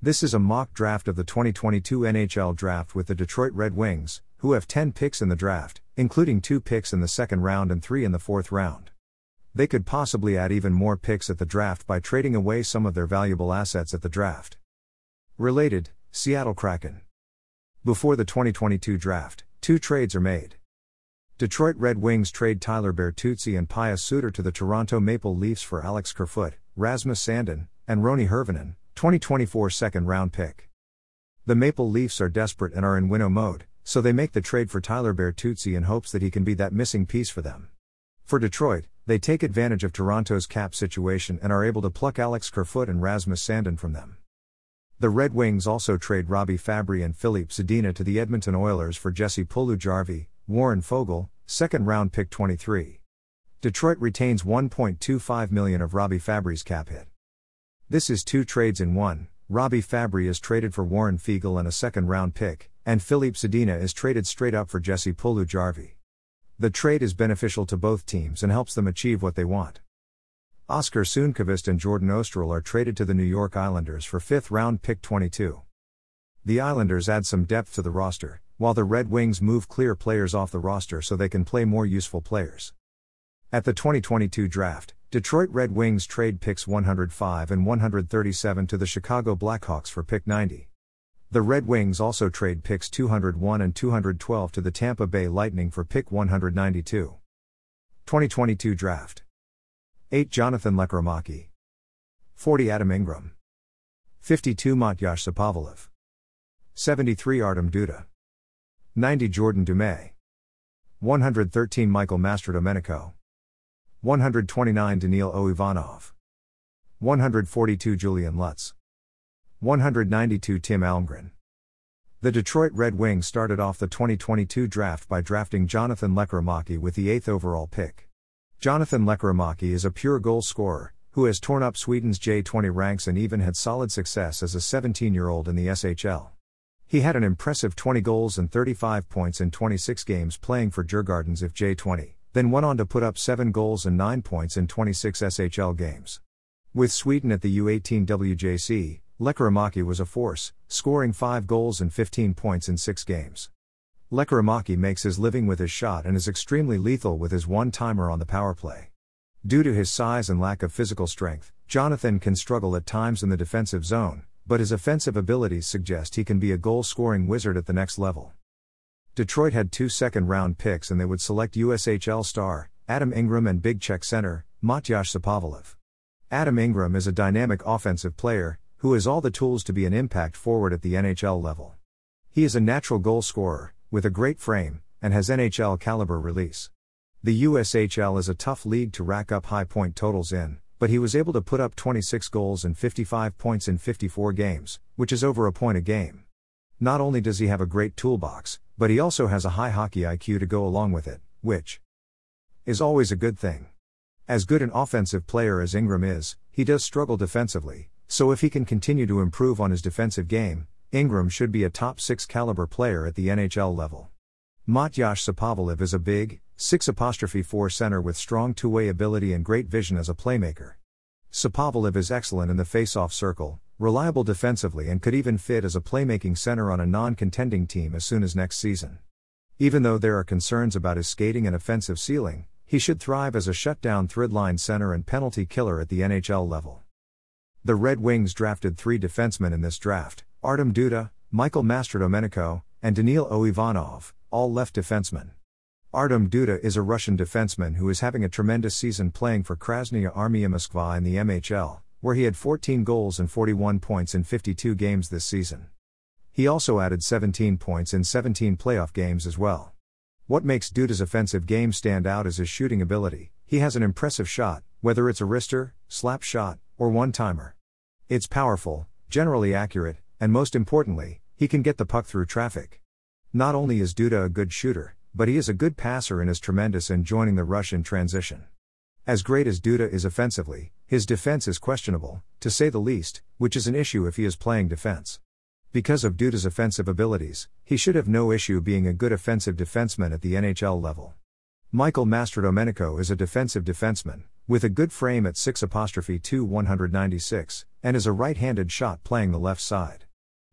This is a mock draft of the 2022 NHL Draft with the Detroit Red Wings, who have 10 picks in the draft, including 2 picks in the second round and 3 in the fourth round. They could possibly add even more picks at the draft by trading away some of their valuable assets at the draft. Related, Seattle Kraken. Before the 2022 draft, two trades are made. Detroit Red Wings trade Tyler Bertuzzi and Pius Suter to the Toronto Maple Leafs for Alex Kerfoot, Rasmus Sandin, and Roni Hirvonen, 2024 second round pick. The Maple Leafs are desperate and are in winnow mode, so they make the trade for Tyler Bertuzzi in hopes that he can be that missing piece for them. For Detroit, they take advantage of Toronto's cap situation and are able to pluck Alex Kerfoot and Rasmus Sandin from them. The Red Wings also trade Robbie Fabbri and Filip Zadina to the Edmonton Oilers for Jesse Puljujarvi, Warren Foegele, second round pick 23. Detroit retains 1.25 million of Robbie Fabbri's cap hit. This is two trades in one. Robbie Fabbri is traded for Warren Foegele and a second round pick, and Filip Zadina is traded straight up for Jesse Puljujarvi. The trade is beneficial to both teams and helps them achieve what they want. Oskar Sundqvist and Jordan Oesterle are traded to the New York Islanders for fifth round pick 22. The Islanders add some depth to the roster, while the Red Wings move clear players off the roster so they can play more useful players. At the 2022 draft, Detroit Red Wings trade picks 105 and 137 to the Chicago Blackhawks for pick 90. The Red Wings also trade picks 201 and 212 to the Tampa Bay Lightning for pick 192. 2022 Draft. 8 Jonathan Lekkerimaki 40 Adam Ingram. 52 Matyas Sapovaliv 73 Artem Duda. 90 Jordan Dumais. 113 Michael Mastrodomenico 129 Daniil Ivanov. 142 Julian Lutz. 192 Tim Almgren. The Detroit Red Wings started off the 2022 draft by drafting Jonathan Lekkerimaki with the 8th overall pick. Jonathan Lekkerimaki is a pure goal scorer, who has torn up Sweden's J20 ranks and even had solid success as a 17 year old in the SHL. He had an impressive 20 goals and 35 points in 26 games playing for Djurgårdens IF J20 then went on to put up 7 goals and 9 points in 26 SHL games. With Sweden at the U18 WJC, Lekkerimaki was a force, scoring 5 goals and 15 points in 6 games. Lekkerimaki makes his living with his shot and is extremely lethal with his one-timer on the power play. Due to his size and lack of physical strength, Jonathan can struggle at times in the defensive zone, but his offensive abilities suggest he can be a goal-scoring wizard at the next level. Detroit had two second round picks and they would select USHL star, Adam Ingram and Big Czech center, Matyas Sapovaliv. Adam Ingram is a dynamic offensive player, who has all the tools to be an impact forward at the NHL level. He is a natural goal scorer, with a great frame, and has NHL caliber release. The USHL is a tough league to rack up high point totals in, but he was able to put up 26 goals and 55 points in 54 games, which is over a point a game. Not only does he have a great toolbox, but he also has a high hockey IQ to go along with it, which is always a good thing. As good an offensive player as Ingram is, he does struggle defensively, so if he can continue to improve on his defensive game, Ingram should be a top 6 caliber player at the NHL level. Matyas Sapovaliv is a big, six apostrophe four center with strong two-way ability and great vision as a playmaker. Sapovaliv is excellent in the face-off circle, reliable defensively and could even fit as a playmaking center on a non-contending team as soon as next season. Even though there are concerns about his skating and offensive ceiling, he should thrive as a shutdown threadline center and penalty killer at the NHL level. The Red Wings drafted three defensemen in this draft Artem Duda, Michael Mastrodomenico, and Daniil Ivanov, all left defensemen. Artem Duda is a Russian defenseman who is having a tremendous season playing for Krasnaya Armia Moskva in the MHL, where he had 14 goals and 41 points in 52 games this season. He also added 17 points in 17 playoff games as well. What makes Duda's offensive game stand out is his shooting ability. He has an impressive shot, whether it's a wrister, slap shot, or one timer. It's powerful, generally accurate, and most importantly, he can get the puck through traffic. Not only is Duda a good shooter, but he is a good passer and is tremendous in joining the rush in transition. As great as Duda is offensively, his defense is questionable, to say the least, which is an issue if he is playing defense. Because of Duda's offensive abilities, he should have no issue being a good offensive defenseman at the NHL level. Michael Mastrodomenico is a defensive defenseman, With a good frame at 6 apostrophe 2 196, and is a right-handed shot playing the left side.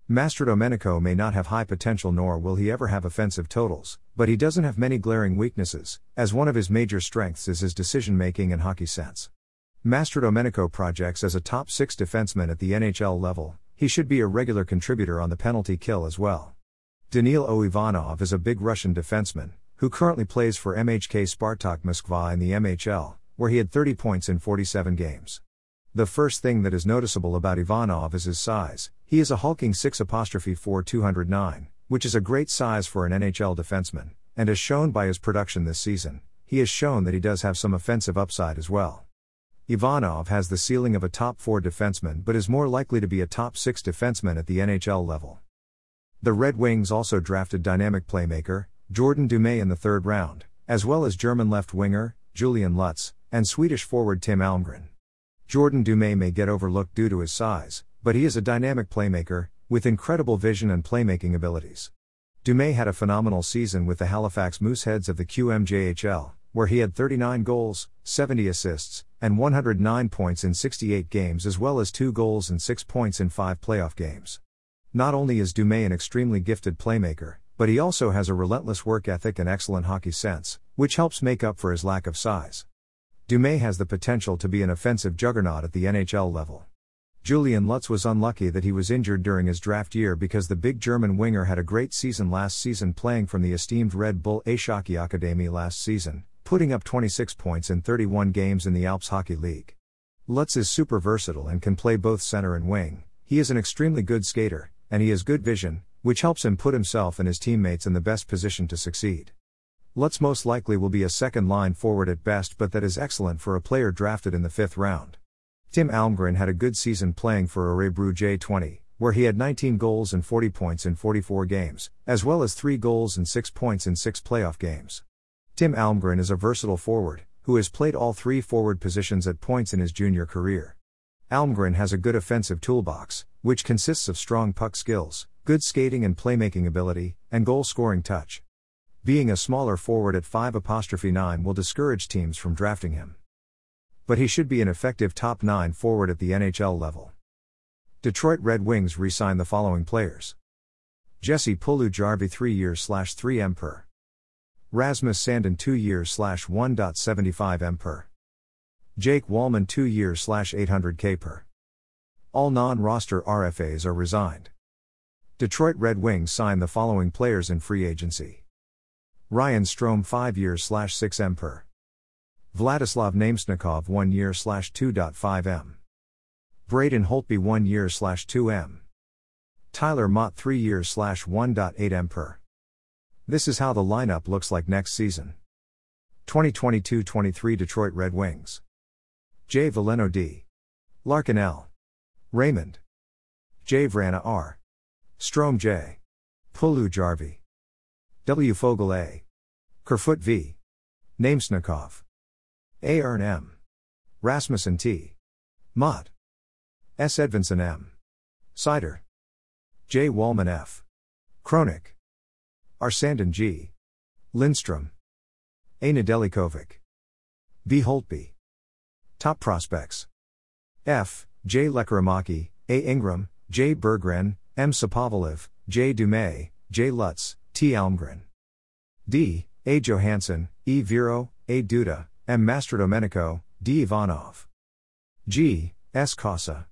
Mastrodomenico may not have high potential nor will he ever have offensive totals, but he doesn't have many glaring weaknesses, as one of his major strengths is his decision making and hockey sense. Mastrodomenico projects as a top 6 defenseman at the NHL level, he should be a regular contributor on the penalty kill as well. Daniil Ivanov is a big Russian defenseman, who currently plays for MHK Spartak Moskva in the MHL, where he had 30 points in 47 games. The first thing that is noticeable about Ivanov is his size. He is a hulking 6 apostrophe 4 209, which is a great size for an NHL defenseman, and as shown by his production this season, he has shown that he does have some offensive upside as well. Ivanov has the ceiling of a top 4 defenseman but is more likely to be a top 6 defenseman at the NHL level. The Red Wings also drafted dynamic playmaker, Jordan Dumais in the third round, as well as German left winger, Julian Lutz, and Swedish forward Tim Almgren. Jordan Dumais may get overlooked due to his size, but he is a dynamic playmaker, with incredible vision and playmaking abilities. Dumais had a phenomenal season with the Halifax Mooseheads of the QMJHL, where he had 39 goals, 70 assists, and 109 points in 68 games as well as 2 goals and 6 points in 5 playoff games. Not only is Dumais an extremely gifted playmaker, but he also has a relentless work ethic and excellent hockey sense, which helps make up for his lack of size. Dumais has the potential to be an offensive juggernaut at the NHL level. Julian Lutz was unlucky that he was injured during his draft year because the big German winger had a great season last season playing from the esteemed Red Bull Eishockey Academy last season, putting up 26 points in 31 games in the Alps Hockey League. Lutz is super versatile and can play both center and wing. He is an extremely good skater, and he has good vision, which helps him put himself and his teammates in the best position to succeed. Lutz most likely will be a second line forward at best, but that is excellent for a player drafted in the fifth round. Tim Almgren had a good season playing for Örebro J20, where he had 19 goals and 40 points in 44 games, as well as 3 goals and 6 points in 6 playoff games. Tim Almgren is a versatile forward, who has played all three forward positions at points in his junior career. Almgren has a good offensive toolbox, which consists of strong puck skills, good skating and playmaking ability, and goal scoring touch. Being a smaller forward at 5 apostrophe 9 will discourage teams from drafting him. But he should be an effective top 9 forward at the NHL level. Detroit Red Wings re sign the following players Jesse Puljujarvi 3 years slash 3 M per. Rasmus Sandin 2 years slash 1.75 M per. Jake Walman 2 years slash 800 K per. All non roster RFAs are resigned. Detroit Red Wings sign the following players in free agency. Ryan Strome 5 years slash 6 M per. Vladislav Namestnikov 1 year slash 2.5 M. Braden Holtby 1 year slash 2 M. Tyler Motte 3 years slash 1.8 M per. This is how the lineup looks like next season. 2022 23 Detroit Red Wings. Jay Veleno D. Larkin L. Raymond. J. Vrana R. Strome J. Puljujarvi. W. Foegele A. Kerfoot V. Namestnikov. A. Erne M. Rasmussen T. Motte. S. Edvinsson M. Seider. J. Walman F. Hronek. Arsandin G. Lindstrom. A. Nedeljkovic. V. Holtby. Top prospects. F. J. Lekkerimaki, A. Ingram, J. Berggren, M. Sapovaliv, J. Dumais, J. Lutz, T. Almgren. D. A. Johansson, E. Viro, A. Duda, M. Mastrodomenico, D. Ivanov. G. S. Cossa,